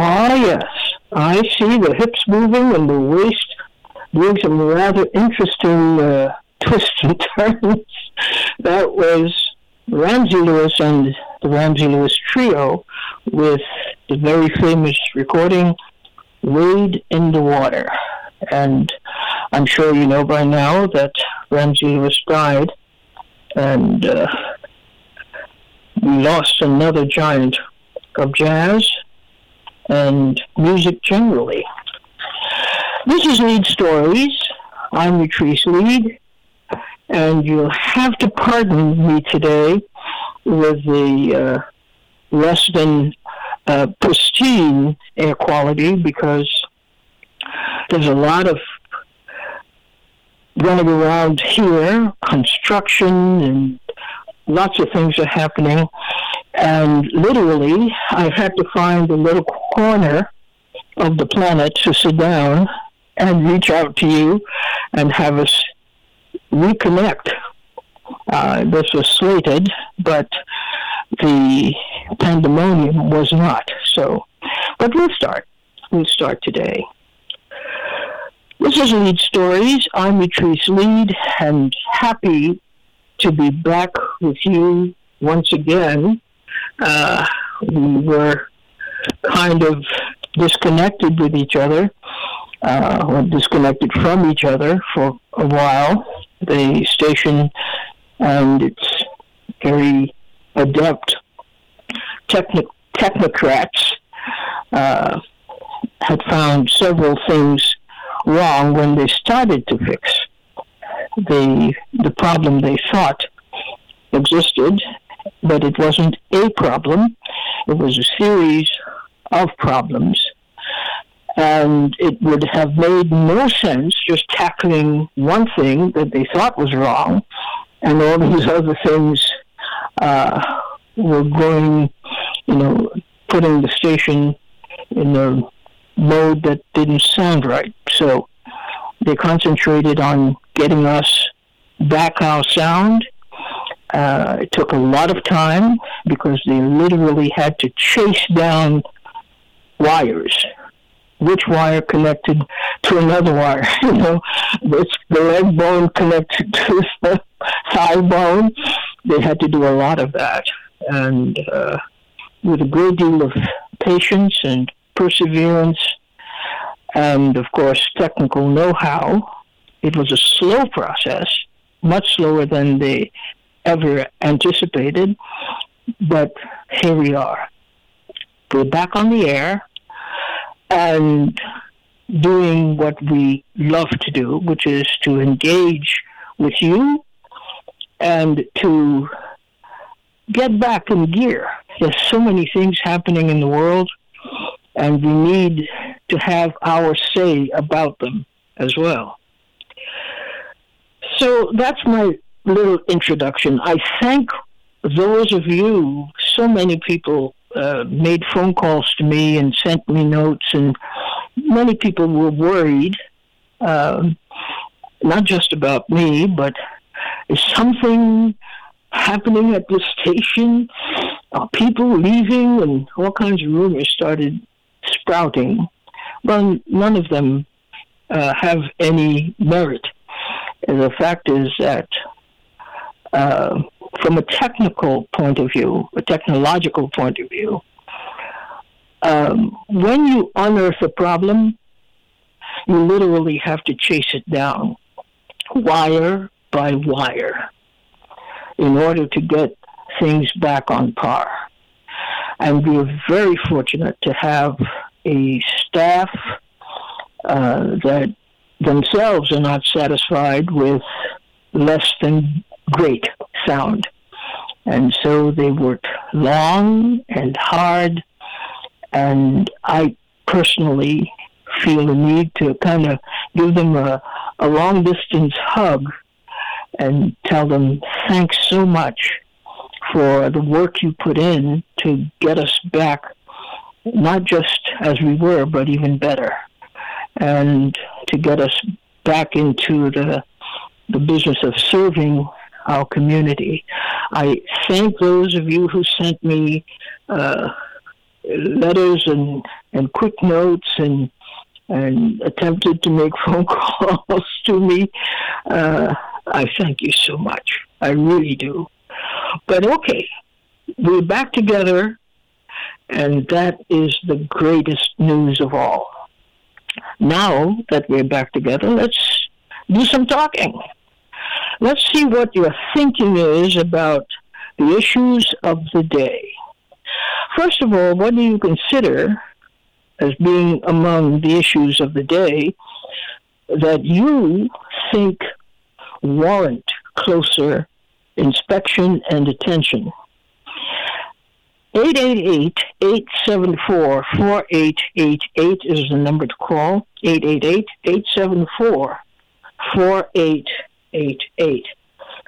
Oh, yes. I see the hips moving and the waist doing some rather interesting uh, twists and turns. that was Ramsey Lewis and the Ramsey Lewis Trio with the very famous recording Wade in the Water. And I'm sure you know by now that Ramsey Lewis died, and uh, we lost another giant of jazz and music generally. This is Lead Stories. I'm Latrice Lead, and you'll have to pardon me today with the uh, less than uh, pristine air quality because there's a lot of running around here, construction, and lots of things are happening. And literally, I've had to find a little corner of the planet to sit down and reach out to you and have us reconnect. Uh, this was slated, but the pandemonium was not. So, but we'll start. We'll start today. This is Lead Stories. I'm Latrice Lead, and happy to be back with you once again. Uh, we were kind of disconnected with each other, uh, or disconnected from each other for a while. The station and its very adept technocrats uh, had found several things wrong when they started to fix the the problem they thought existed, but it wasn't a problem. It was a series of problems. And it would have made no sense just tackling one thing that they thought was wrong, and all these other things uh, were going, you know, putting the station in a mode that didn't sound right. So they concentrated on getting us back our sound. Uh, it took a lot of time because they literally had to chase down wires. Which wire connected to another wire? you know, the leg bone connected to the thigh bone. They had to do a lot of that, and uh, with a great deal of patience and perseverance and of course technical know-how. It was a slow process, much slower than they ever anticipated, but here we are. We're back on the air and doing what we love to do, which is to engage with you and to get back in gear. There's so many things happening in the world, and we need to have our say about them as well. So that's my little introduction. I thank those of you, so many people uh, made phone calls to me and sent me notes, and many people were worried, uh, not just about me, but is something happening at the station? Are people leaving? And all kinds of rumors started sprouting. Well, none of them uh, have any merit. The fact is that, uh, from a technical point of view, a technological point of view, um, when you unearth a problem, you literally have to chase it down, wire by wire, in order to get things back on par. And we're very fortunate to have a staff uh, that themselves are not satisfied with less than great sound. And so they work long and hard. And I personally feel the need to kind of give them a, a long distance hug and tell them thanks so much for the work you put in to get us back not just as we were, but even better, and to get us back into the the business of serving our community. I thank those of you who sent me uh, letters and and quick notes and and attempted to make phone calls to me. Uh, I thank you so much. I really do. But okay, we're back together, and that is the greatest news of all. Now that we're back together, let's do some talking. Let's see what your thinking is about the issues of the day. First of all, what do you consider as being among the issues of the day that you think warrant closer inspection and attention? 888-874-4888 is the number to call. 888-874-4888.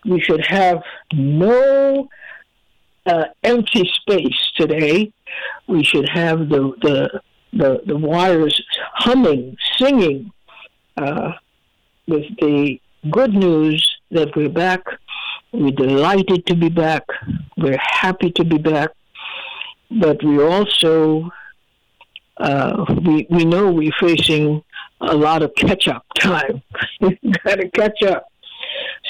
We should have no uh, empty space today. We should have the, the, the, the wires humming, singing uh, with the good news that we're back. We're delighted to be back. We're happy to be back but we also uh, we we know we're facing a lot of catch up time. Got to catch up.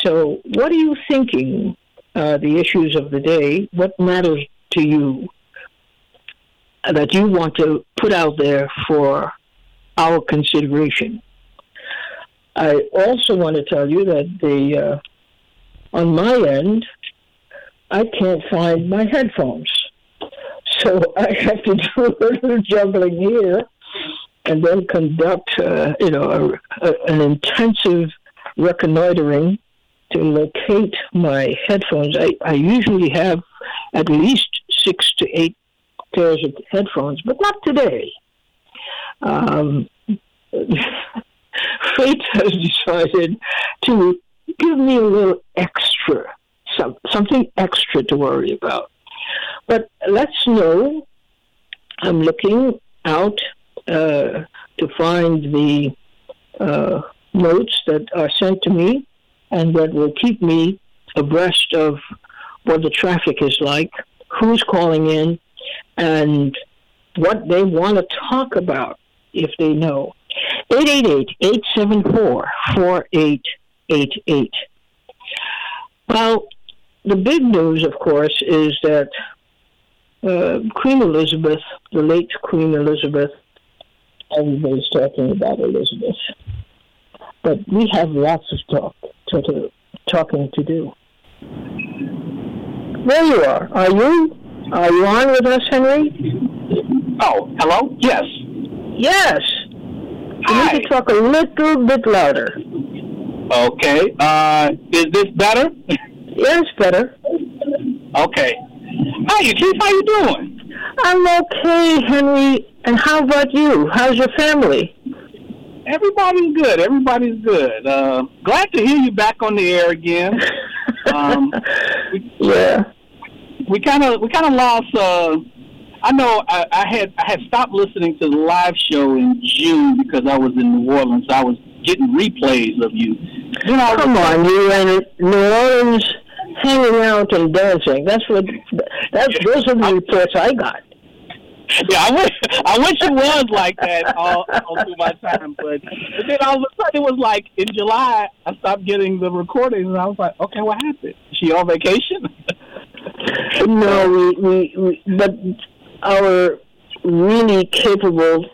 So, what are you thinking? Uh, the issues of the day. What matters to you that you want to put out there for our consideration? I also want to tell you that the uh, on my end, I can't find my headphones. So I have to do a little juggling here and then conduct, uh, you know, a, a, an intensive reconnoitering to locate my headphones. I, I usually have at least six to eight pairs of headphones, but not today. Um, fate has decided to give me a little extra, some, something extra to worry about. But let's know. I'm looking out uh, to find the uh, notes that are sent to me and that will keep me abreast of what the traffic is like, who's calling in, and what they want to talk about if they know. 888-874-4888. Well, the big news, of course, is that uh, Queen Elizabeth, the late Queen Elizabeth, everybody's talking about Elizabeth. But we have lots of talk to, to talking to do. There you are. Are you? Are you on with us, Henry? Oh, hello? Yes. Yes. Hi. You need to talk a little bit louder. Okay. Uh, is this better? Yes, better. okay. Hi, Keith. How you doing? I'm okay, Henry. And how about you? How's your family? Everybody's good. Everybody's good. Uh, glad to hear you back on the air again. Um, we, Yeah. we kind of we kind of lost. Uh, I know I, I had I had stopped listening to the live show in June because I was in New Orleans. I was getting replays of you. I was- Come on, you were in New Orleans hanging out and dancing. That's what. That's those are the reports I got. Yeah, I wish I wish it was like that all, all through my time, but, but then all of a sudden it was like in July I stopped getting the recordings, and I was like, okay, what happened? Is she on vacation? No, we, we, we but our really capable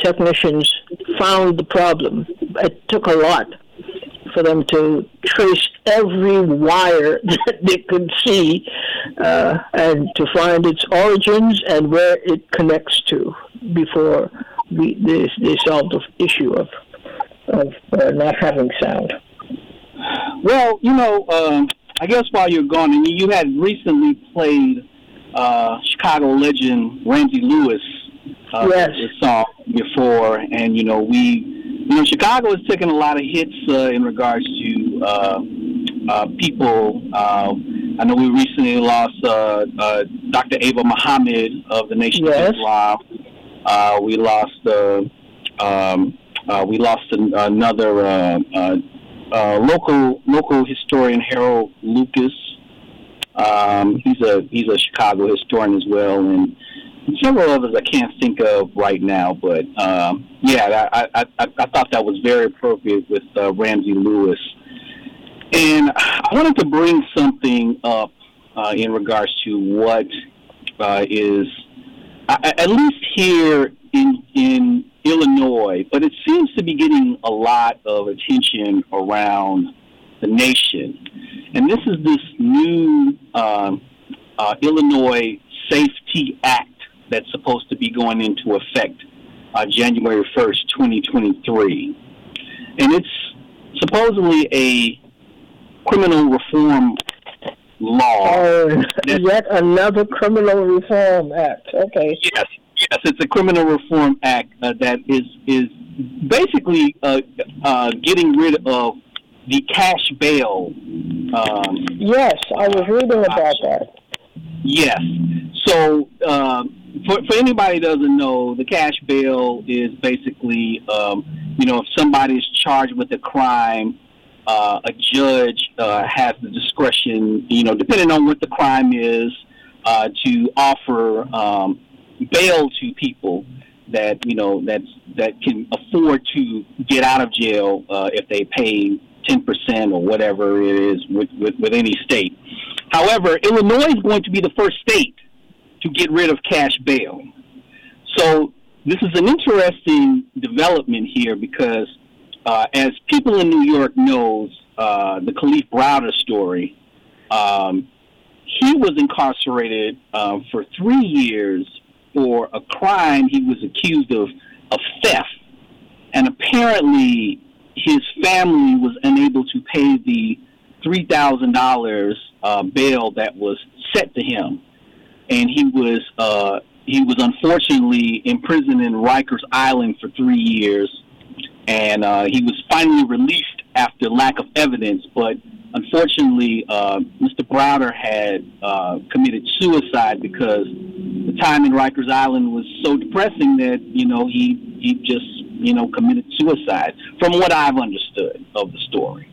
technicians found the problem. It took a lot for them to trace every wire that they could see uh, and to find its origins and where it connects to before we, they, they solved the issue of, of uh, not having sound. well, you know, um, I guess while you're gone, and you had recently played uh, Chicago legend Ramsey Lewis uh, Yes. song before, and you know we, you know, Chicago has taken a lot of hits uh, in regards to uh, uh, people. Uh, I know we recently lost uh, uh, Dr. Ava Muhammad of the Nation Yes. of Islam. Uh, we lost uh, um, uh, we lost an, another uh, uh, uh, local local historian Harold Lucas. Um, he's a he's a Chicago historian as well, and several others I can't think of right now, but um, yeah, I, I, I, I, thought that was very appropriate with uh, Ramsey Lewis. And I wanted to bring something up uh, in regards to what uh, is, at least here in in Illinois, but it seems to be getting a lot of attention around the nation. And this is this new um, uh, Illinois Safety Act that's supposed to be going into effect uh, January 1st, 2023. And it's supposedly a criminal reform law. Oh, yet another criminal reform act. Okay. Yes, yes, it's a criminal reform act uh, that is is basically uh, uh, getting rid of the cash bail. Um, yes, I was reading about that. Yes. So, um, for, for anybody doesn't know, the cash bail is basically, um, you know, if somebody is charged with a crime, uh, a judge uh, has the discretion, you know, depending on what the crime is, uh, to offer um, bail to people that you know that's that can afford to get out of jail uh, if they pay ten percent or whatever it is with, with, with any state. However, Illinois is going to be the first state to get rid of cash bail. So this is an interesting development here because, uh, as people in New York knows, uh, the Kalief Browder story, um, he was incarcerated uh, for three years for a crime he was accused of of theft, and apparently his family was unable to pay the three thousand uh, dollars bail that was set to him, and he was uh, he was unfortunately imprisoned in Rikers Island for three years, and uh, he was finally released after lack of evidence. But unfortunately, uh, Mr. Browder had uh, committed suicide because the time in Rikers Island was so depressing that you know he he just you know committed suicide. From what I've understood of the story,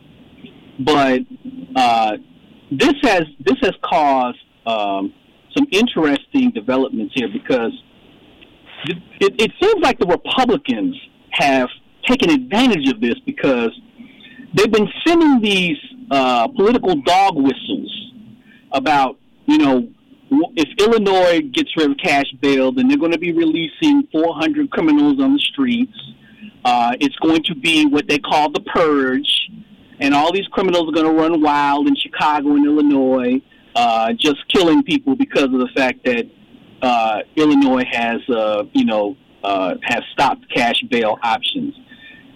but uh, this has this has caused um, some interesting developments here because it, it, seems like the Republicans have taken advantage of this because they've been sending these uh, political dog whistles about you know if Illinois gets rid of cash bail, then they're going to be releasing 400 criminals on the streets. Uh, it's going to be what they call the purge, and all these criminals are going to run wild in Chicago and Illinois, uh, just killing people because of the fact that uh, Illinois has, uh, you know, uh, has stopped cash bail options.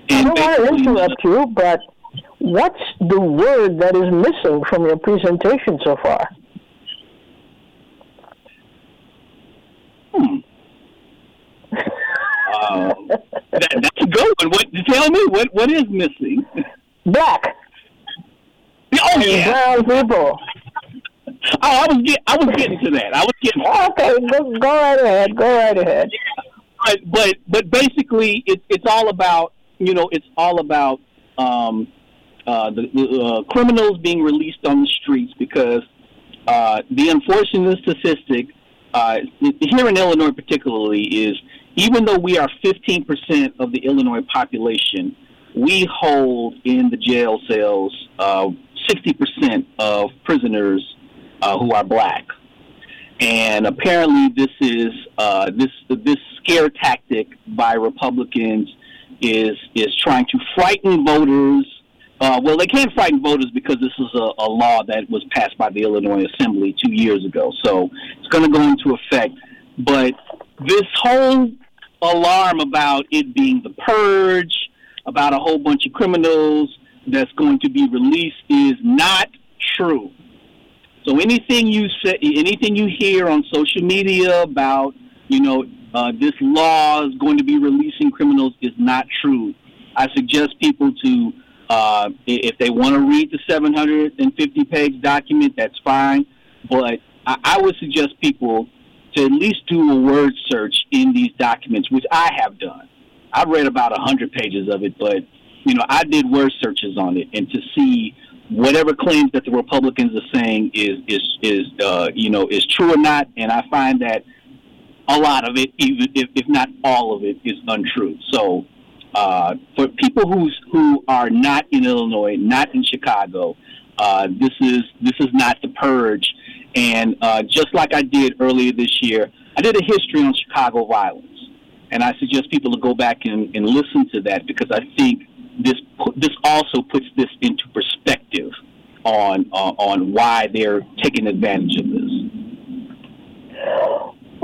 And I don't want to interrupt you, but what's the word that is missing from your presentation so far? Hmm. uh, that, that's a good one. What? Tell me what what is missing? Black. Oh yeah. Brown people. Oh, I was get, I was getting to that. I was getting. Okay, go, go right ahead. Go right ahead. But but but basically, it's it's all about you know it's all about um, uh, the, the uh, criminals being released on the streets because uh, the unfortunate statistic uh, here in Illinois, particularly, is even though we are 15% of the Illinois population, we hold in the jail cells uh, 60% of prisoners uh, who are black. And apparently, this is uh, this this scare tactic by Republicans is is trying to frighten voters uh, well, they can't frighten voters because this is a, a law that was passed by the Illinois Assembly two years ago. So it's going to go into effect. But this whole alarm about it being the purge, about a whole bunch of criminals that's going to be released is not true. So anything you say, anything you hear on social media about, you know, uh, this law is going to be releasing criminals is not true. I suggest people to uh, if they want to read the 750 page document, that's fine. But I, I would suggest people to at least do a word search in these documents, which I have done. I've read about 100 pages of it, but you know, I did word searches on it and to see whatever claims that the Republicans are saying is is is uh, you know is true or not. And I find that a lot of it, even if, if not all of it, is untrue. So, uh, for people who's who are not in Illinois, not in Chicago, uh, this is this is not the purge. And uh, just like I did earlier this year, I did a history on Chicago violence, and I suggest people to go back and, and listen to that because I think this this also puts this into perspective on uh, on why they're taking advantage of this.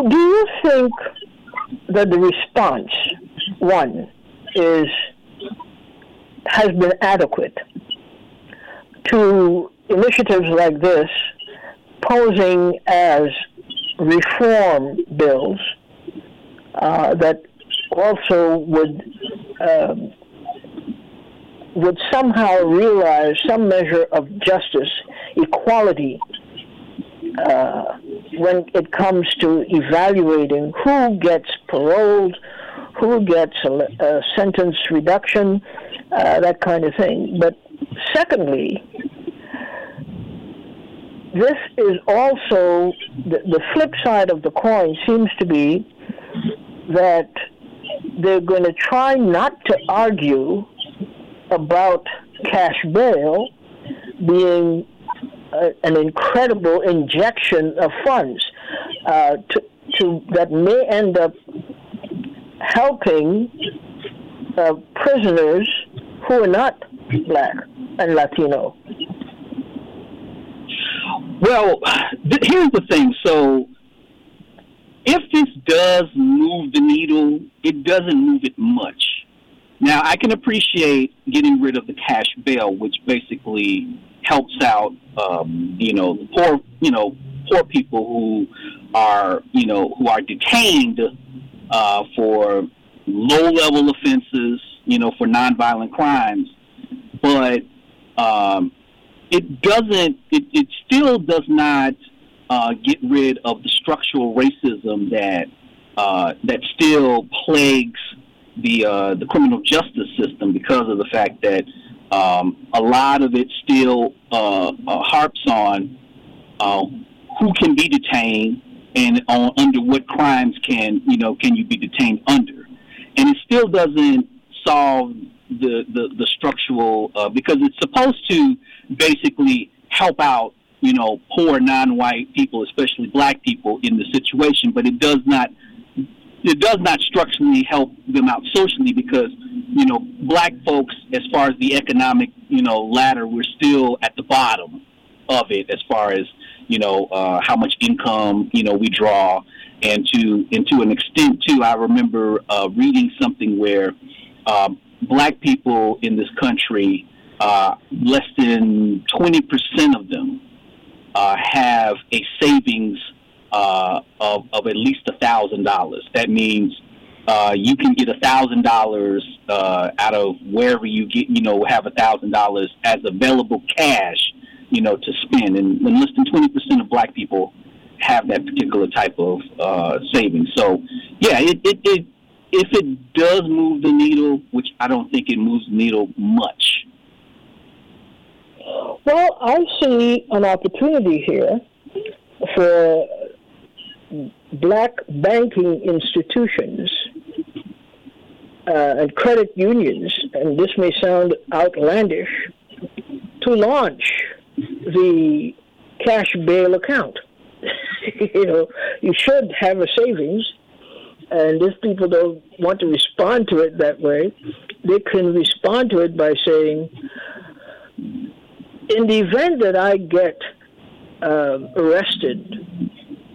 Do you think that the response, one, is has been adequate to initiatives like this posing as reform bills uh, that also would um, would somehow realize some measure of justice, equality, uh, when it comes to evaluating who gets paroled, who gets a, a sentence reduction, uh, that kind of thing. But secondly, this is also the, the flip side of the coin seems to be that they're going to try not to argue about cash bail being an incredible injection of funds uh, to, to, that may end up helping uh, prisoners who are not black and Latino. Well, th- here's the thing. So, if this does move the needle, it doesn't move it much. Now, I can appreciate getting rid of the cash bail, which basically helps out, um, you know, poor, you know, poor people who are, you know, who are detained uh, for low-level offenses, you know, for nonviolent crimes. But um, it doesn't. It, it still does not uh, get rid of the structural racism that uh, that still plagues the uh, the criminal justice system because of the fact that um, a lot of it still uh, uh, harps on uh, who can be detained and on under what crimes can you know can you be detained under, and it still doesn't solve the the, the structural uh, because it's supposed to basically help out you know poor non-white people, especially black people in the situation, but it does not it does not structurally help them out socially because you know black folks as far as the economic you know ladder we're still at the bottom of it as far as you know uh, how much income you know we draw. And to and to an extent too I remember uh, reading something where uh, black people in this country uh, less than 20% of them uh, have a savings uh, of, of at least a thousand dollars. That means uh, you can get a thousand dollars uh, out of wherever you get, you know, have a thousand dollars as available cash, you know, to spend. And, and less than twenty percent of black people have that particular type of uh, savings. So, yeah, it, it, it if it does move the needle, which I don't think it moves the needle much. Well, I see an opportunity here for black banking institutions uh, and credit unions, and this may sound outlandish, to launch the cash bail account. you know, you should have a savings, and if people don't want to respond to it that way, they can respond to it by saying, in the event that I get uh, arrested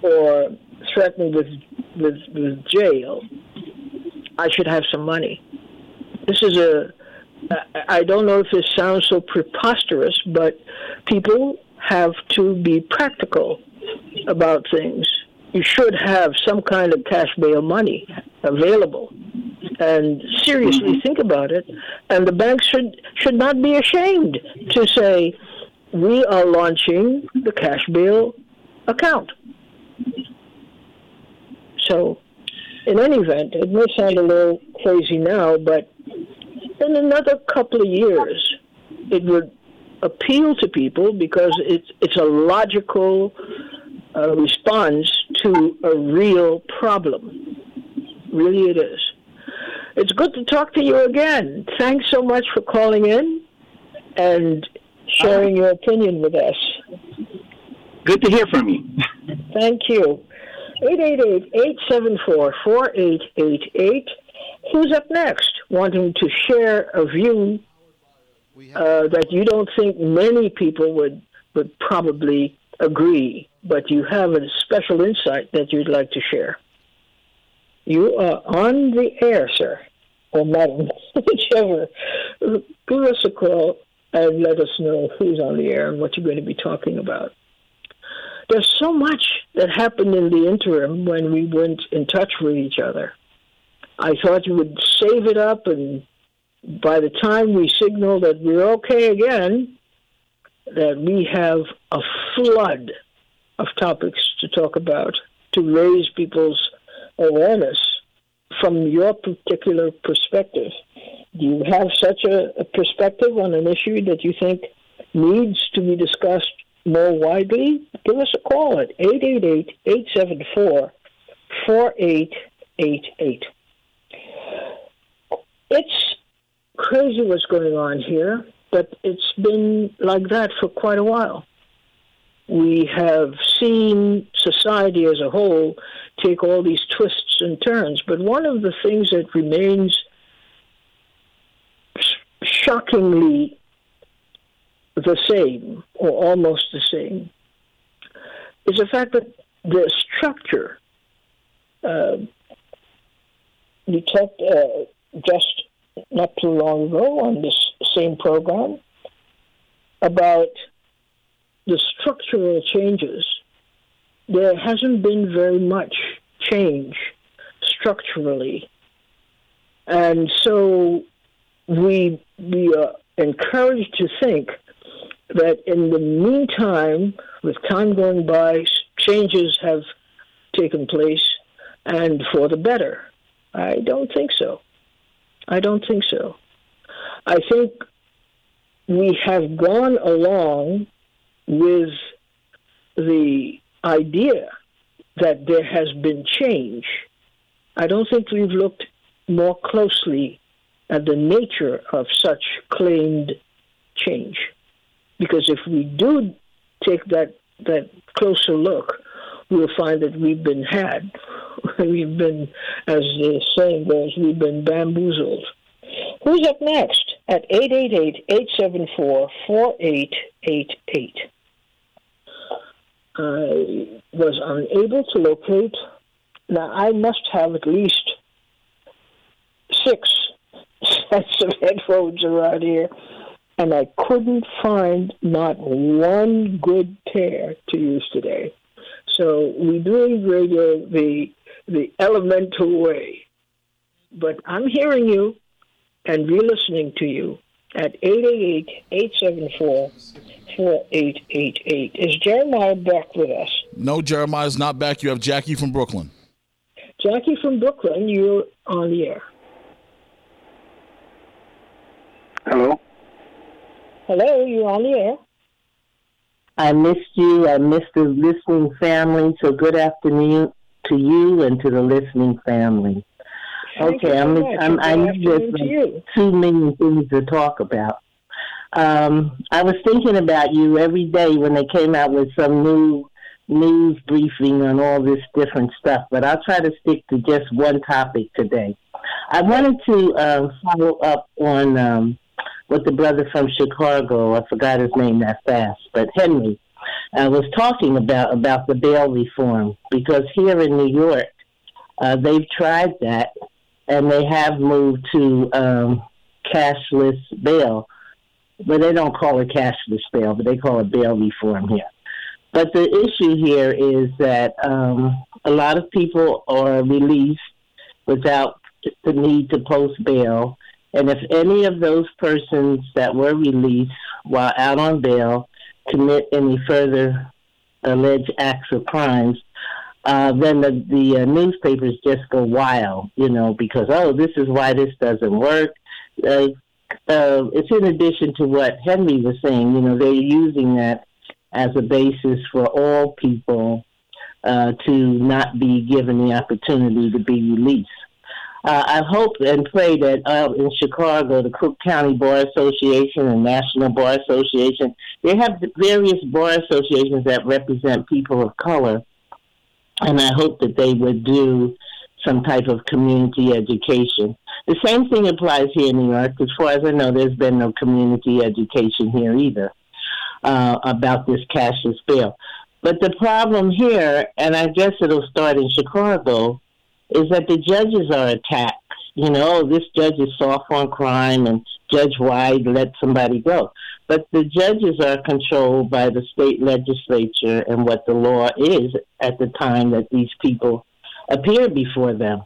or threatened with, with, with jail, I should have some money. This is a, I don't know if this sounds so preposterous, but people have to be practical about things. You should have some kind of cash bail money available and seriously mm-hmm. think about it. And the banks should should not be ashamed to say we are launching the cash bail account. So, in any event, it may sound a little crazy now, but in another couple of years, it would appeal to people because it's it's a logical uh, response to a real problem. Really, it is. It's good to talk to you again. Thanks so much for calling in and sharing your opinion with us. Good to hear from you. Thank you. 888-874-4888. Who's up next? Wanting to share a view uh, that you don't think many people would would probably agree, but you have a special insight that you'd like to share. You are on the air, sir, or madam, whichever. Give us a call and let us know who's on the air and what you're going to be talking about. There's so much that happened in the interim when we weren't in touch with each other. I thought you would save it up, and by the time we signal that we're okay again, that we have a flood of topics to talk about to raise people's awareness from your particular perspective. Do you have such a, a perspective on an issue that you think needs to be discussed more widely? Give us a call at 888 874 4888. It's crazy what's going on here, but it's been like that for quite a while. We have seen society as a whole take all these twists and turns, but one of the things that remains shockingly the same, or almost the same, is the fact that the structure. Uh, we talked uh, just not too long ago on this same program about the structural changes. There hasn't been very much change structurally. And so we, we are encouraged to think that in the meantime, with time going by, changes have taken place and for the better. I don't think so. I don't think so. I think we have gone along with the idea that there has been change. I don't think we've looked more closely at the nature of such claimed change. Because if we do take that, that closer look, we'll find that we've been had. we've been, as the saying goes, we've been bamboozled. Who's up next? At 888-874-4888. I was unable to locate. Now, I must have at least six sets of headphones around here, and I couldn't find not one good pair to use today. So we're doing radio the the elemental way. But I'm hearing you and re-listening to you at 888-874-4888. Is Jeremiah back with us? No, Jeremiah's not back. You have Jackie from Brooklyn. Jackie from Brooklyn, you're on the air. Hello. Hello, you're on the air. I missed you. I missed the listening family. So good afternoon to you and to the listening family. Thank okay, I'm, so I'm, I need just like many things to talk about. Um, I was thinking about you every day when they came out with some new news briefing on all this different stuff, but I'll try to stick to just one topic today. I wanted to um, follow up on um, what the brother from Chicago, I forgot his name that fast, but Henry, uh, was talking about about the bail reform because here in New York, uh, they've tried that and they have moved to um, cashless bail, but they don't call it cashless bail, but they call it bail reform here. But the issue here is that um, a lot of people are released without the need to post bail. And if any of those persons that were released while out on bail commit any further alleged acts of crimes, uh, then the, the uh, newspapers just go wild, you know, because, oh, this is why this doesn't work. Uh, uh, it's in addition to what Henry was saying, you know, they're using that as a basis for all people uh, to not be given the opportunity to be released. Uh, I hope and pray that uh, in Chicago, the Cook County Bar Association and National Bar Association, they have various bar associations that represent people of color, and I hope that they would do some type of community education. The same thing applies here in New York. As far as I know, there's been no community education here either uh, about this cashless bill. But the problem here, and I guess it'll start in Chicago, is that the judges are attacked. You know, this judge is soft on crime and Judge White let somebody go. But the judges are controlled by the state legislature and what the law is at the time that these people appear before them.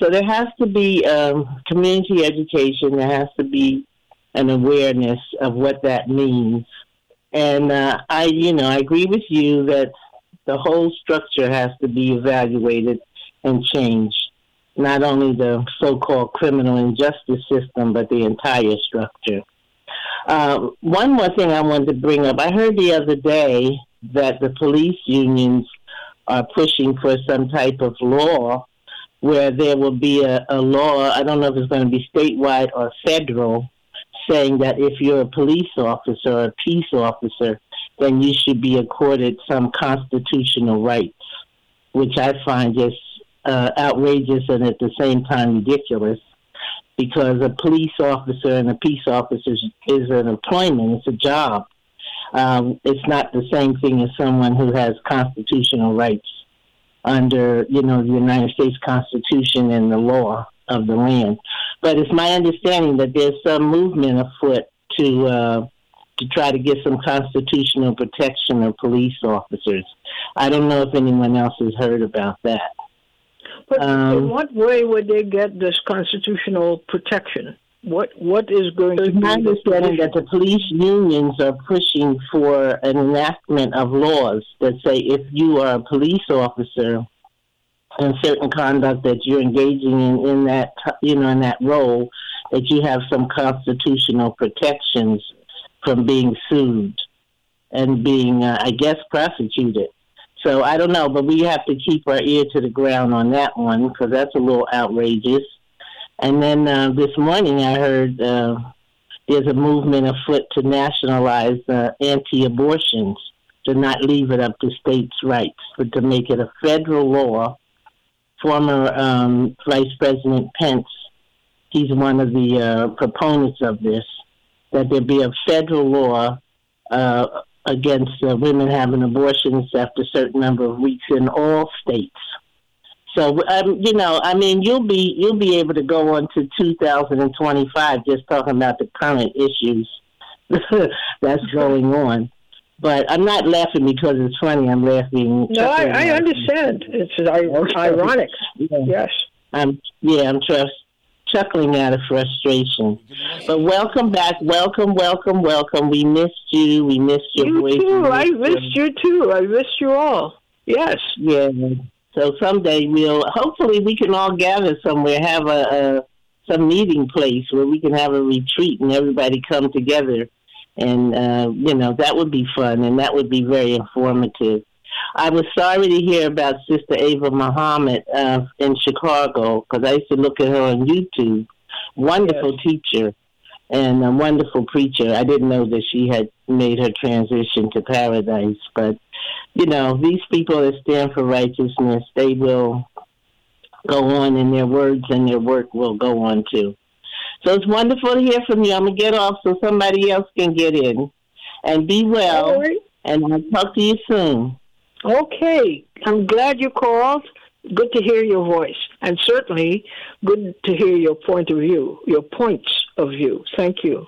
So there has to be um, community education. There has to be an awareness of what that means. And uh, I, you know, I agree with you that the whole structure has to be evaluated and change Not only the so-called criminal injustice system, but the entire structure. Uh, one more thing I wanted to bring up. I heard the other day that the police unions are pushing for some type of law where there will be a, a law, I don't know if it's going to be statewide or federal, saying that if you're a police officer or a peace officer, then you should be accorded some constitutional rights, which I find just uh, outrageous and at the same time ridiculous because a police officer and a peace officer is an employment, it's a job. Um, it's not the same thing as someone who has constitutional rights under, you know, the United States Constitution and the law of the land. But it's my understanding that there's some movement afoot to uh, to try to get some constitutional protection of police officers. I don't know if anyone else has heard about that. But um, in what way would they get this constitutional protection? What what is going to be my understanding that the police unions are pushing for an enactment of laws that say if you are a police officer and certain conduct that you're engaging in in that you know in that role that you have some constitutional protections from being sued and being uh, I guess prosecuted. So I don't know, but we have to keep our ear to the ground on that one because that's a little outrageous. And then uh, this morning I heard uh, there's a movement afoot to nationalize uh, anti-abortions, to not leave it up to states' rights, but to make it a federal law. Former um, Vice President Pence, he's one of the uh, proponents of this, that there be a federal law uh, against uh, women having abortions after a certain number of weeks in all states. So, um, you know, I mean, you'll be you'll be able to go on to 2025 just talking about the current issues that's going on. But I'm not laughing because it's funny. I'm laughing. No, I, I understand. It's ironic. Yes. I'm yeah. I'm just chuckling out of frustration. But welcome back. Welcome, welcome, welcome. We missed you. We missed your you voice. Too. I missed you too. I missed you all. Yes. Yeah. So someday we'll hopefully we can all gather somewhere, have a, a some meeting place where we can have a retreat and everybody come together, and uh, you know that would be fun and that would be very informative. I was sorry to hear about Sister Ava Muhammad uh, in Chicago because I used to look at her on YouTube. Wonderful yes. teacher and a wonderful preacher. I didn't know that she had made her transition to paradise, but you know, these people that stand for righteousness, they will go on in their words and their work will go on too. So it's wonderful to hear from you. I'm going to get off so somebody else can get in. And be well. And I'll talk to you soon. Okay. I'm glad you called. Good to hear your voice. And certainly good to hear your point of view, your points of view. Thank you.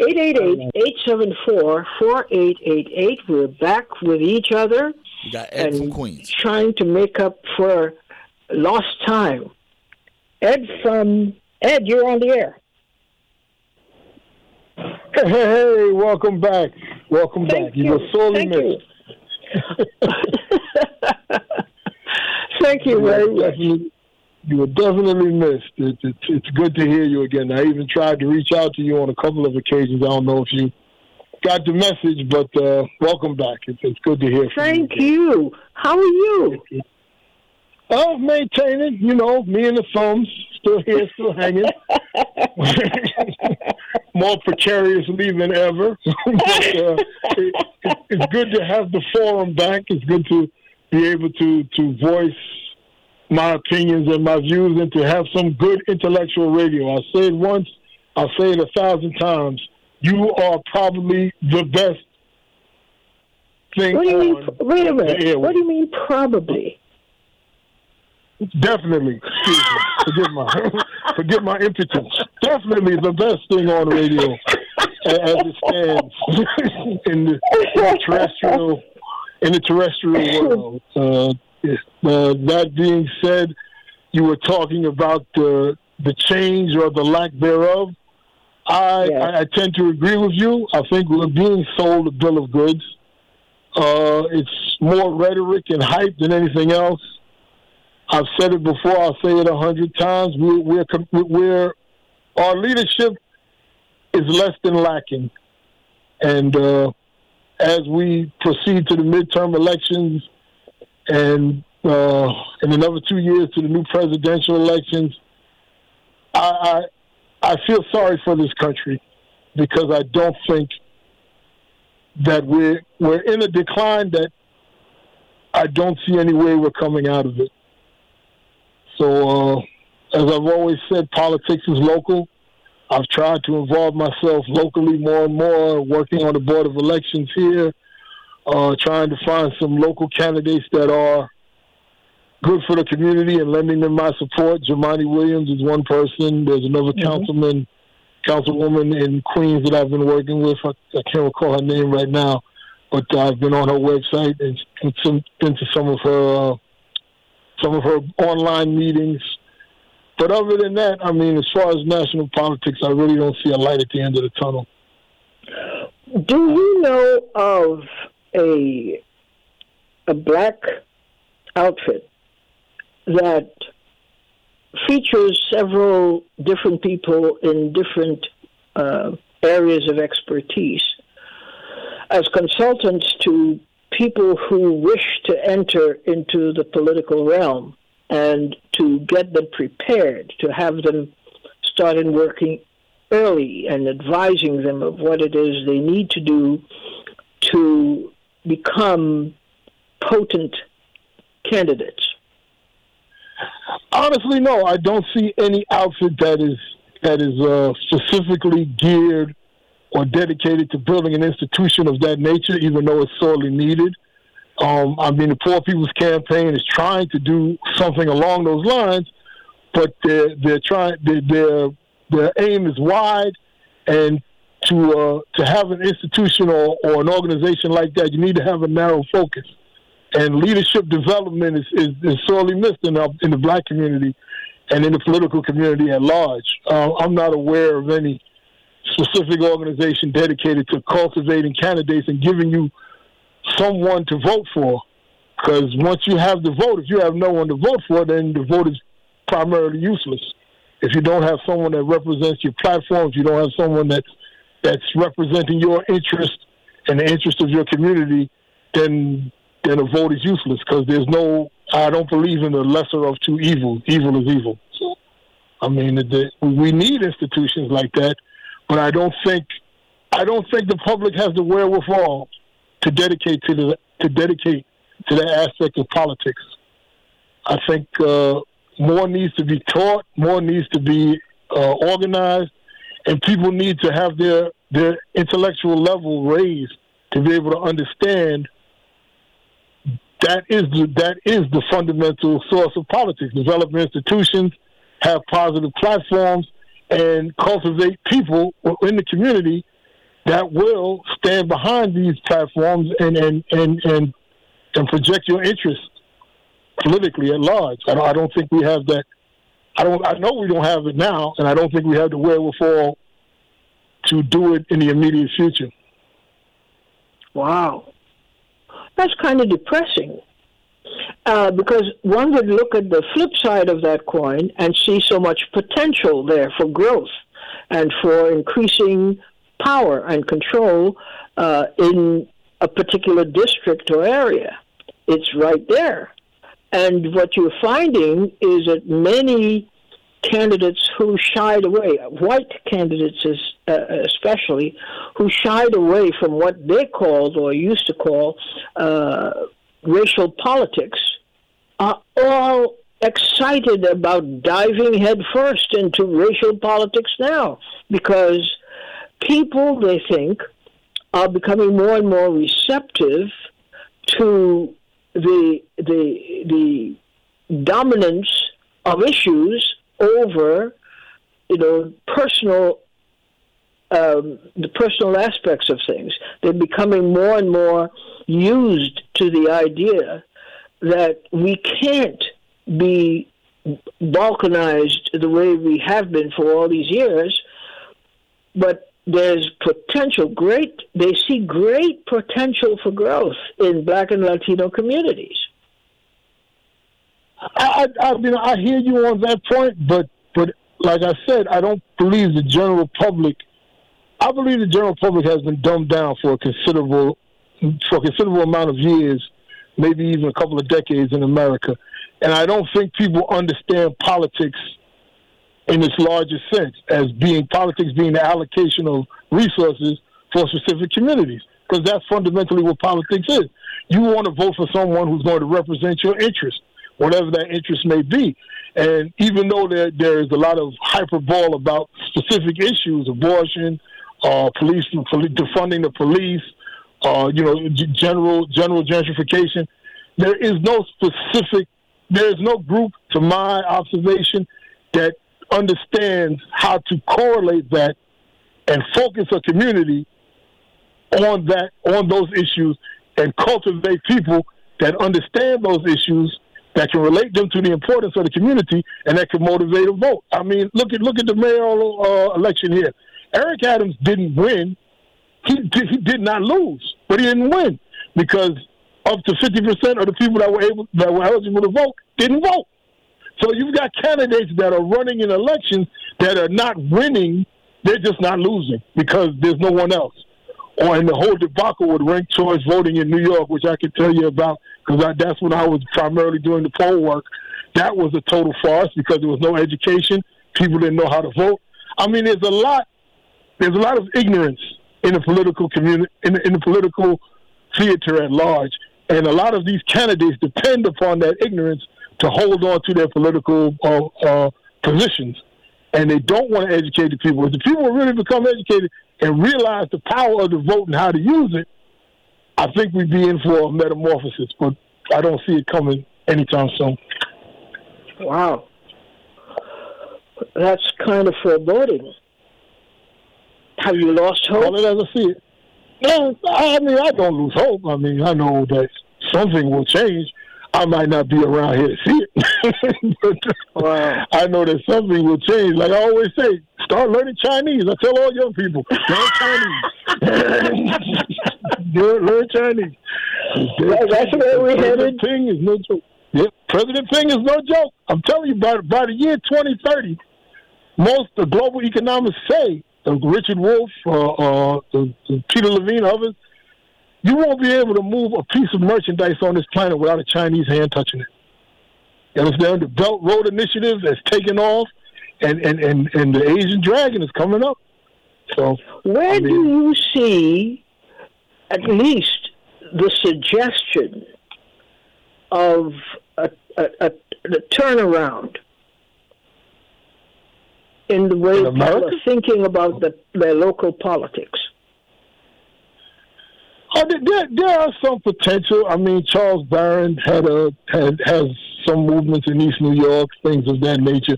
888-874-4888. We're back with each other. We got Ed from Queens. Trying to make up for lost time. Ed from Ed, you're on the air. Hey, welcome back. Welcome Thank back. You, you were sorely Thank missed. You. Thank you very much you were definitely missed. It, it, it's good to hear you again. I even tried to reach out to you on a couple of occasions. I don't know if you got the message, but uh, welcome back. It's, it's good to hear from you. Thank you. you. How are you? Oh, maintaining, you know, me and the thumbs still here, still hanging. More precariously than ever. but, uh, it, it, it's good to have the forum back. It's good to be able to to voice my opinions and my views and to have some good intellectual radio. I'll say it once, I'll say it a thousand times. You are probably the best thing What do you mean? Wait a minute. What do you mean? Probably. Definitely. Excuse me. Forgive my forgive my impotence. Definitely the best thing on radio as it stands in the, terrestrial in the terrestrial world. Uh, uh, that being said, you were talking about the the change or the lack thereof. I, Yes. I, I tend to agree with you. I think we're being sold a bill of goods. Uh, it's more rhetoric and hype than anything else. I've said it before. I'll say it a hundred times. We're, we're, we're, our leadership is less than lacking, and uh, as we proceed to the midterm elections, and uh, in another two years to the new presidential elections, I, I I feel sorry for this country because I don't think that we're we're in a decline that I don't see any way we're coming out of it. So, uh, as I've always said, politics is local. I've tried to involve myself locally more and more, working on the Board of Elections here, uh, trying to find some local candidates that are good for the community and lending them my support. Jumaane Williams is one person. There's another councilman, councilwoman in Queens that I've been working with. I, I can't recall her name right now, but I've been on her website and and been to some of her uh, some of her online meetings. But other than that, I mean, as far as national politics, I really don't see a light at the end of the tunnel. Do you know of a a black outfit that features several different people in different uh, areas of expertise as consultants to people who wish to enter into the political realm and to get them prepared, to have them started working early and advising them of what it is they need to do to become potent candidates. Honestly, no, I don't see any outfit that is that is uh, specifically geared or dedicated to building an institution of that nature, even though it's sorely needed. Um, I mean, the Poor People's Campaign is trying to do something along those lines, but they're they're trying their their, their aim is wide, and to uh, to have an institution or, or an organization like that, you need to have a narrow focus. And leadership development is, is, is sorely missed in, the in the black community and in the political community at large. Uh, I'm not aware of any specific organization dedicated to cultivating candidates and giving you someone to vote for. Because once you have the vote, if you have no one to vote for, then the vote is primarily useless. If you don't have someone that represents your platform, if you don't have someone that's that's representing your interest and the interest of your community, then then a vote is useless because there's no. I don't believe in the lesser of two evils. Evil is evil. So, I mean, the, we need institutions like that, but I don't think I don't think the public has the wherewithal to dedicate to the to dedicate to that aspect of politics. I think uh, more needs to be taught, more needs to be uh, organized, and people need to have their their intellectual level raised to be able to understand that is the, that is the fundamental source of politics. Develop institutions, have positive platforms, and cultivate people in the community that will stand behind these platforms and and and and, and project your interest politically at large. I don't, I don't think we have that. I don't. I know we don't have it now, and I don't think we have the wherewithal to do it in the immediate future. Wow. That's kind of depressing. Uh, because one would look at the flip side of that coin and see so much potential there for growth and for increasing power and control uh, in a particular district or area. It's right there. And what you're finding is that many candidates who shied away, white candidates uh, especially, who shied away from what they called or used to call uh, racial politics, are all excited about diving headfirst into racial politics now because people, they think, are becoming more and more receptive to the the the dominance of issues over you know personal um, the personal aspects of things. They're becoming more and more used to the idea that we can't be balkanized the way we have been for all these years, but there's potential, great, they see great potential for growth in black and Latino communities. I, I, I mean, I hear you on that point, but, but like I said, I don't believe the general public. I believe the general public has been dumbed down for a considerable, for a considerable amount of years, maybe even a couple of decades in America, and I don't think people understand politics in its largest sense as being politics being the allocation of resources for specific communities because that's fundamentally what politics is. You want to vote for someone who's going to represent your interest, whatever that interest may be. And even though there, there is a lot of hyperbole about specific issues, abortion, uh, police, defunding the police, uh, you know, general general gentrification, there is no specific, there is no group, to my observation, that understands how to correlate that and focus a community on that on those issues and cultivate people that understand those issues that can relate them to the importance of the community and that can motivate a vote. I mean, look at look at the mayoral uh, election here. Eric Adams didn't win. He he did not lose, but he didn't win because up to fifty percent of the people that were able that were eligible to vote didn't vote. So you've got candidates that are running in elections that are not winning, they're just not losing because there's no one else. Or in the whole debacle with ranked choice voting in New York, which I can tell you about because that's when I was primarily doing the poll work. That was a total farce because there was no education. People didn't know how to vote. I mean, there's a lot. There's a lot of ignorance in the political community, in the, in the political theater at large, and a lot of these candidates depend upon that ignorance to hold on to their political uh, uh, positions, and they don't want to educate the people. If the people really become educated and realize the power of the vote and how to use it, I think we'd be in for a metamorphosis. But I don't see it coming anytime soon. Wow, that's kind of foreboding. Have you lost hope? As I see it. No, I mean I don't lose hope. I mean I know that something will change. I might not be around here to see it. but wow. I know that something will change. Like I always say, start learning Chinese. I tell all young people, learn Chinese. learn Chinese. that's where we're headed. Ping is no joke. Yep, President Ping is no joke. I'm telling you, by, by the year 2030, most the global economists say, Richard Wolff, uh, uh, the, the Peter Levine, others, you won't be able to move a piece of merchandise on this planet without a Chinese hand touching it. You understand? The Belt Road Initiative has taken off, and, and, and, and the Asian Dragon is coming up. So, where I mean, do you see, at least, the suggestion of a, a, a, a turnaround in the way people are thinking about the, their local politics? Oh, there, there are some potential. I mean, Charles Barron had a had, has some movements in East New York, things of that nature.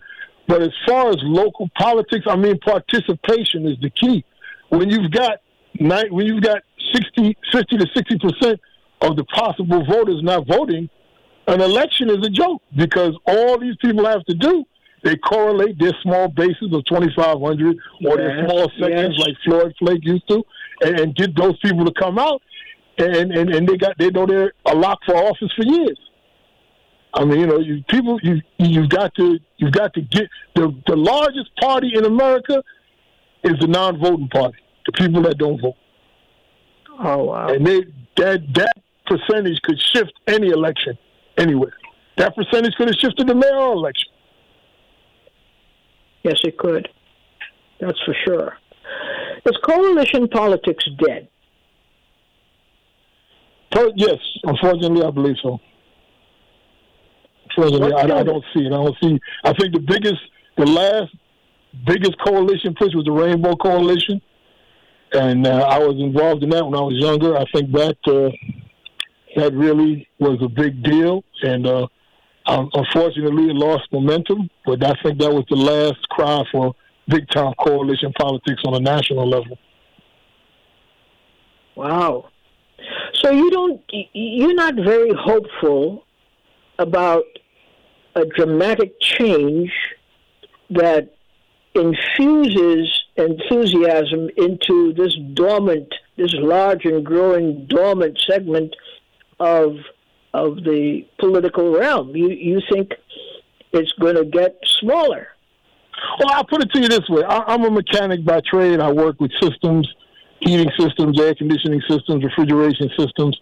But as far as local politics, I mean, participation is the key. When you've got when you've got 60, 50 to sixty percent of the possible voters not voting, an election is a joke because all these people have to do they correlate their small bases of 2,500 or their small sections yes. like Floyd Flake used to, and, and, get those people to come out. And, and, and they got they know they're a lock for office for years. I mean, you know, you people you you've got to you've got to get the the largest party in America is the non-voting party, the people that don't vote. Oh wow! And they, that that percentage could shift any election anywhere. That percentage could have shifted the mayoral election. Yes, it could. That's for sure. Is coalition politics dead? Yes, unfortunately, I believe so. Unfortunately, I, I, don't see it. I don't see. I think the biggest, the last biggest coalition push was the Rainbow Coalition, and uh, I was involved in that when I was younger. I think that uh, that really was a big deal, and uh, Um, unfortunately, it lost momentum. But I think that was the last cry for big time coalition politics on a national level. Wow. So you don't, you're not very hopeful about a dramatic change that infuses enthusiasm into this dormant, this large and growing dormant segment of of the political realm. You you think it's going to get smaller? Well, I'll put it to you this way: I, I'm a mechanic by trade. I work with systems, heating systems, air conditioning systems, refrigeration systems,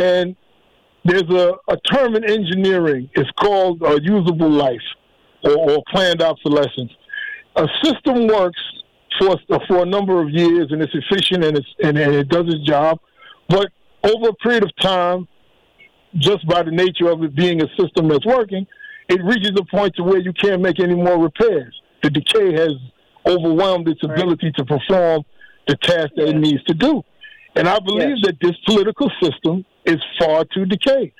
and there's a, a term in engineering. It's called uh, usable life or, or planned obsolescence. A system works for for a number of years and it's efficient and it's and, and it does its job, but over a period of time, just by the nature of it being a system that's working, it reaches a point to where you can't make any more repairs. The decay has overwhelmed its ability to perform the task that it needs to do. And I believe yes. that this political system is far too decayed.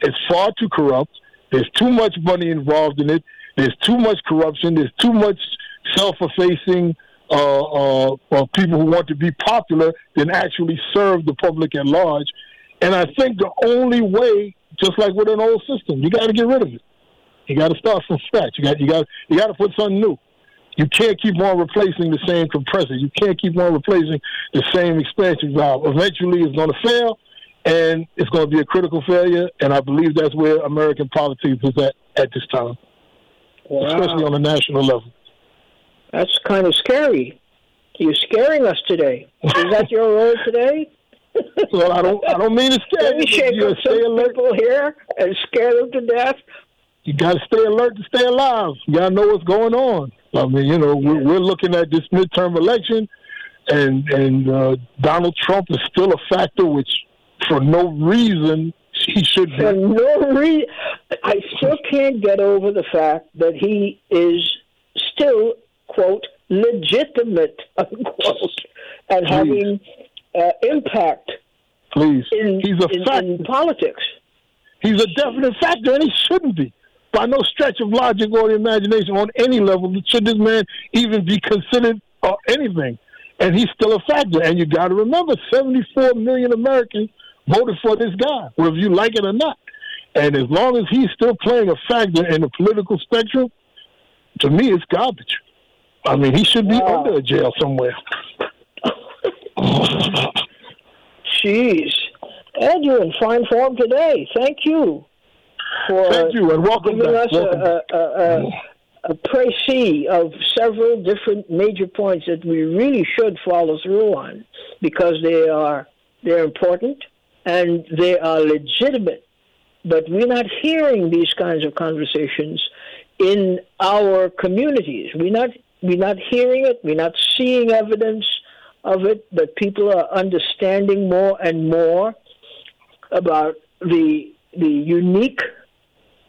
It's far too corrupt. There's too much money involved in it. There's too much corruption. There's too much self-effacing uh, uh, uh, people who want to be popular than actually serve the public at large. And I think the only way, just like with an old system, you got to get rid of it. You got to start from scratch. You got you got you got to put something new. You can't keep on replacing the same compressor. You can't keep on replacing the same expansion valve. Eventually, it's going to fail, and it's going to be a critical failure. And I believe that's where American politics is at at this time, wow. especially on a national level. That's kind of scary. You're scaring us today. Is that your role today? well, I don't. I don't mean to scare you. Shake you stay alert. here and scare them to death. You got to stay alert to stay alive. You got to know what's going on. I mean, you know, we're, we're looking at this midterm election, and and uh, Donald Trump is still a factor, which for no reason he should be. For no reason, I still can't get over the fact that he is still quote legitimate unquote and Please. having uh, impact. Please, in, he's a in, factor. in politics. He's a definite factor, and he shouldn't be by no stretch of logic or the imagination on any level should this man even be considered or anything. And he's still a factor. And you got to remember, 74 million Americans voted for this guy, whether you like it or not. And as long as he's still playing a factor in the political spectrum, to me, it's garbage. I mean, he should be wow. under a jail somewhere. Jeez. Ed, you're in fine form today. Thank you for Thank you, and welcome giving back. us welcome a, a, a, a précis of several different major points that we really should follow through on because they are they're important and they are legitimate. But we're not hearing these kinds of conversations in our communities. We're not we're not hearing it. We're not seeing evidence of it. But people are understanding more and more about the the unique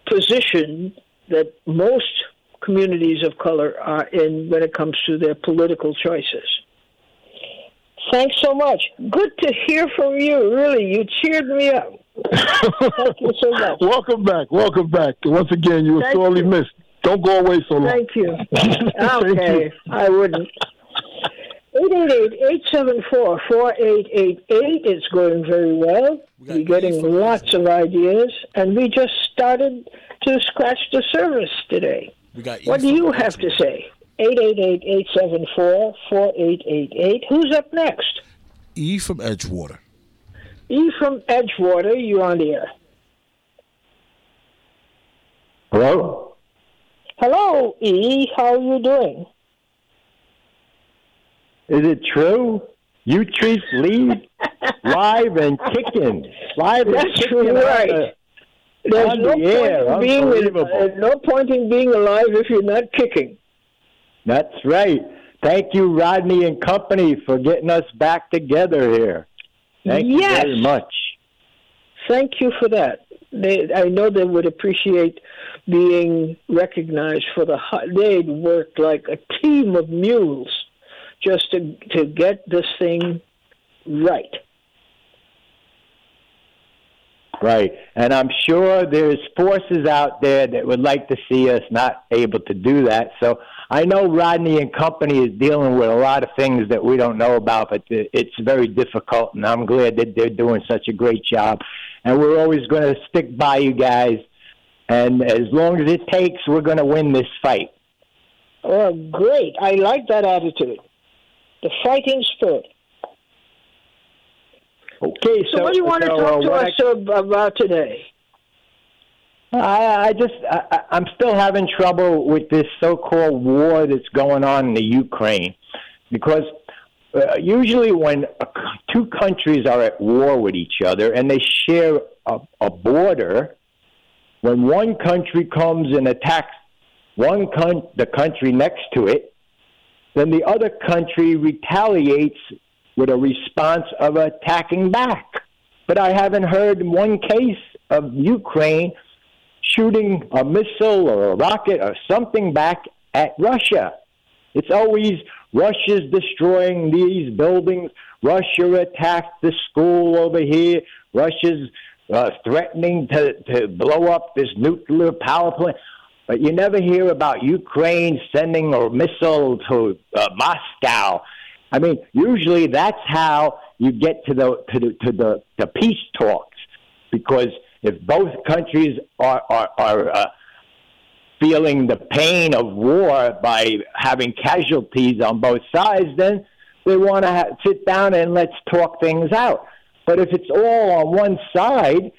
position that most communities of color are in when it comes to their political choices. Thanks so much. Good to hear from you. Really, you cheered me up. Thank you so much. Welcome back. Welcome back. Once again, you were Thank sorely you. missed. Don't go away so long. Thank you. okay, I wouldn't. 888-874-4888. It's going very well. We are getting lots of ideas, and we just started to scratch the surface today. We got what do you have to say? 888-874-4888. Who's up next? E from Edgewater. E from Edgewater, you on the air. Hello? Hello, E. How are you doing? Is it true? You treat Lee live and kicking. Live and That's kicking. right. the- There's no the point in being uh, no point in being alive if you're not kicking. That's right. Thank you, Rodney and company, for getting us back together here. Thank Yes. you very much. Thank you for that. They, I know they would appreciate being recognized for the. They'd worked like a team of mules just to to get this thing right. Right. And I'm sure there's forces out there that would like to see us not able to do that. So I know Rodney and company is dealing with a lot of things that we don't know about, but it's very difficult. And I'm glad that they're doing such a great job. And we're always going to stick by you guys. And as long as it takes, we're going to win this fight. Oh, great! I like that attitude, the fighting spirit. Okay. So, what do you want to talk uh, to us ab- about today? I, I just, I, I'm still having trouble with this so-called war that's going on in the Ukraine, because uh, usually when a, two countries are at war with each other and they share a, a border, when one country comes and attacks one con- the country next to it, then the other country retaliates with a response of attacking back. But I haven't heard one case of Ukraine shooting a missile or a rocket or something back at Russia. It's always Russia's destroying these buildings. Russia attacked the school over here. Russia's uh, threatening to, to blow up this nuclear power plant. But you never hear about Ukraine sending a missile to uh, Moscow. I mean, usually that's how you get to the to the to the, the peace talks, because if both countries are are, are uh, feeling the pain of war by having casualties on both sides, then they want to ha- sit down and let's talk things out. But if it's all on one side,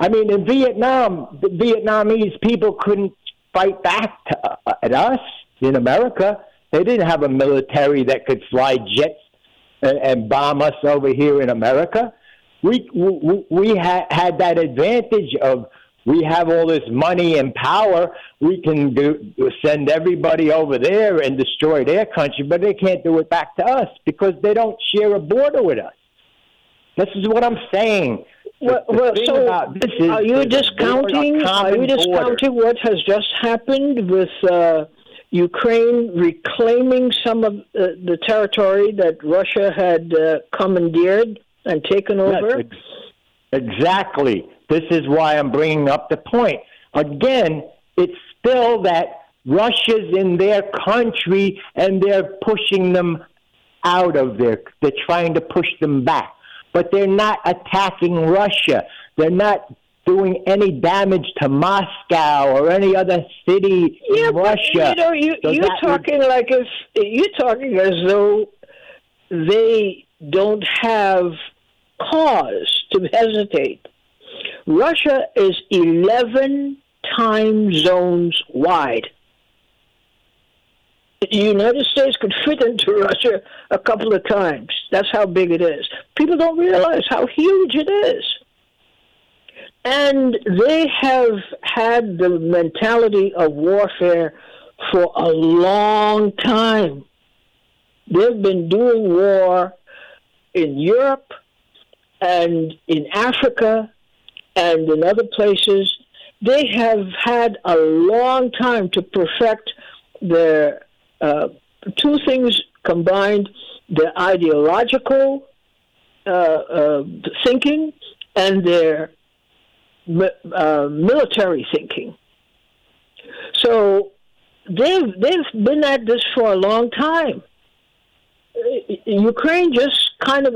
I mean, in Vietnam, the Vietnamese people couldn't fight back to, uh, at us in America. They didn't have a military that could fly jets and, and bomb us over here in America. We we, we had had that advantage of we have all this money and power. We can do send everybody over there and destroy their country, but they can't do it back to us because they don't share a border with us. This is what I'm saying. Well, well so about this is are you discounting? Are you discounting what has just happened with uh, Ukraine reclaiming some of uh, the territory that Russia had uh, commandeered and taken Yes, over? ex- exactly. This is why I'm bringing up the point. Again, it's still that Russia's in their country and they're pushing them out of there. They're trying to push them back, but they're not attacking Russia. They're not doing any damage to Moscow or any other city yeah, in but, Russia. you know, you, So you're that would- talking like if you're talking as though they don't have cause to hesitate. Russia is 11 time zones wide. The United States could fit into Russia a couple of times. That's how big it is. People don't realize how huge it is. And they have had the mentality of warfare for a long time. They've been doing war in Europe and in Africa and in other places. They have had a long time to perfect their uh, two things combined their ideological uh, uh, thinking and their uh, military thinking. So they've they've been at this for a long time. Ukraine just kind of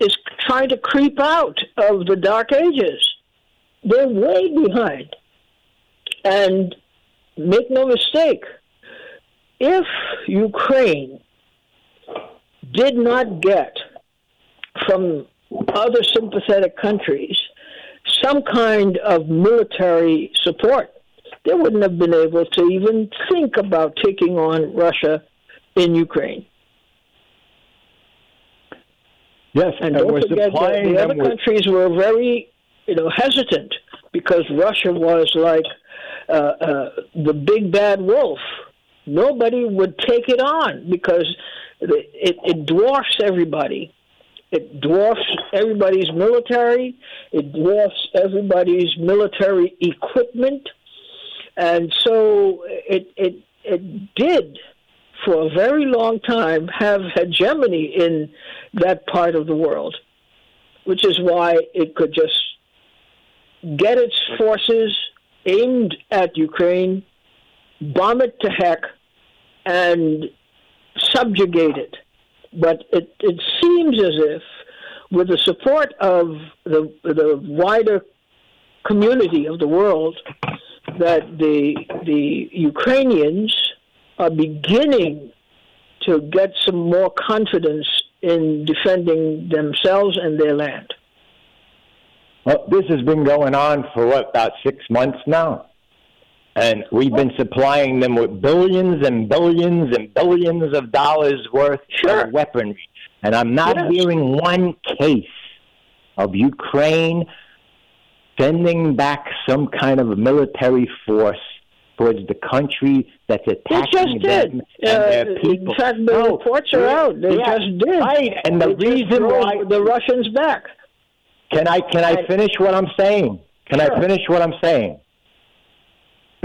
is trying to creep out of the dark ages. They're way behind. And make no mistake, if Ukraine did not get from other sympathetic countries some kind of military support, they wouldn't have been able to even think about taking on Russia in Ukraine. Yes, And and don't forget that the other with countries were very, you know, hesitant because Russia was like uh, uh, the big bad wolf. Nobody would take it on because it, it, dwarfs everybody. It dwarfs everybody's military. It dwarfs everybody's military equipment, and so it it it did for a very long time have hegemony in that part of the world, which is why it could just get its forces aimed at Ukraine, bomb it to heck, and subjugate it. But it, it seems as if, with the support of the, the wider community of the world, that the, the Ukrainians are beginning to get some more confidence in defending themselves and their land. Well, this has been going on for what, about six months now. And we've been supplying them with billions and billions and billions of dollars worth Sure. of weaponry. And I'm not Yes. hearing one case of Ukraine sending back some kind of military force towards the country that's attacking just did. them and Uh, their people. in fact, the No, reports are out. They yeah, just did. Right, and the They reason why the Russians back. can I can I finish what I'm saying? Can Sure. I finish what I'm saying?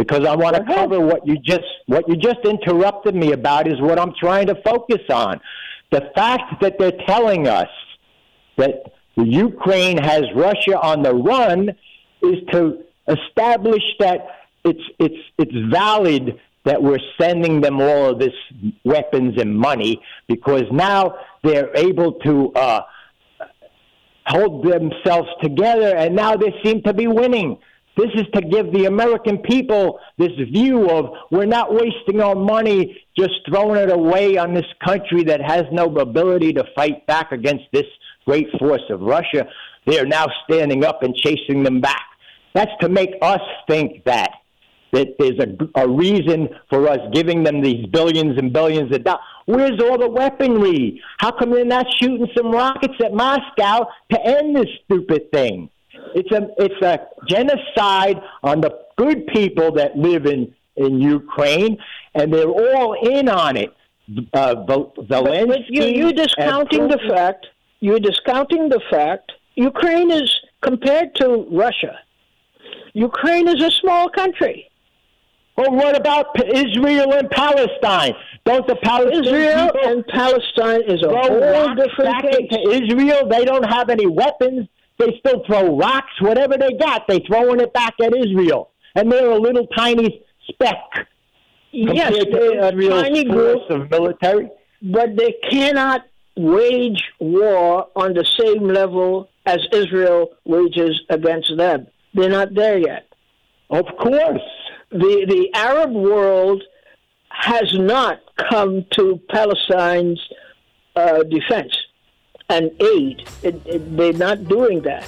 Because I want to cover what you just what you just interrupted me about is what I'm trying to focus on. The fact that they're telling us that the Ukraine has Russia on the run is to establish that it's it's it's valid that we're sending them all of this weapons and money because now they're able to uh, hold themselves together, and now they seem to be winning. This is to give the American people this view of we're not wasting our money just throwing it away on this country that has no ability to fight back against this great force of Russia. They are now standing up and chasing them back. That's to make us think that that there's a, a reason for us giving them these billions and billions of dollars. Where's all the weaponry? How come they're not shooting some rockets at Moscow to end this stupid thing? It's a it's a genocide on the good people that live in in Ukraine, and they're all in on it. Uh, Zel- But, but you, you're discounting the fact. You're discounting the fact. Ukraine is compared to Russia. Ukraine is a small country. Well, what about Israel and Palestine? Don't the Palestinian Israel people and Palestine is a whole different back case. into Israel. They don't have any weapons. They still throw rocks, whatever they got. They throwing it back at Israel, and they're a little tiny speck Yes, they're a tiny group, of military. but they cannot wage war on the same level as Israel wages against them. They're not there yet. Of course, the the Arab world has not come to Palestine's uh, defense and aid. It, it, they're not doing that.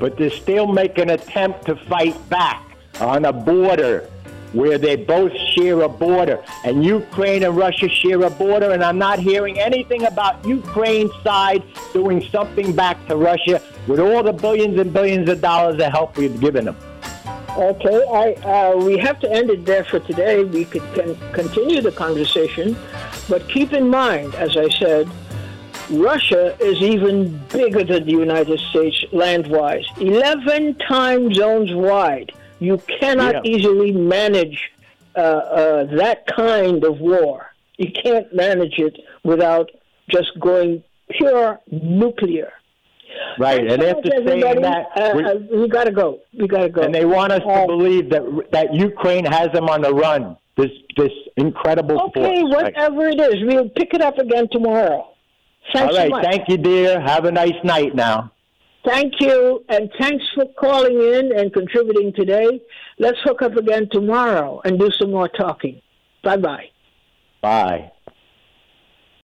but they're still make an attempt to fight back on a border where they both share a border. And Ukraine and Russia share a border, and I'm not hearing anything about Ukraine's side doing something back to Russia with all the billions and billions of dollars of help we've given them. Okay, I uh, we have to end it there for today. We could can continue the conversation, but keep in mind, as I said, Russia is even bigger than the United States land-wise, eleven time zones wide. You cannot Yeah. easily manage uh, uh, that kind of war. You can't manage it without just going pure nuclear. Right, and so after saying that, uh, we- uh, gotta go. We gotta go. and they want us to Uh, believe that that Ukraine has them on the run. This this incredible Okay, force. Right. whatever it is, we'll pick it up again tomorrow. Thanks All so much. thank you, dear. Have a nice night now. Thank you, and thanks for calling in and contributing today. Let's hook up again tomorrow and do some more talking. Bye bye. Bye.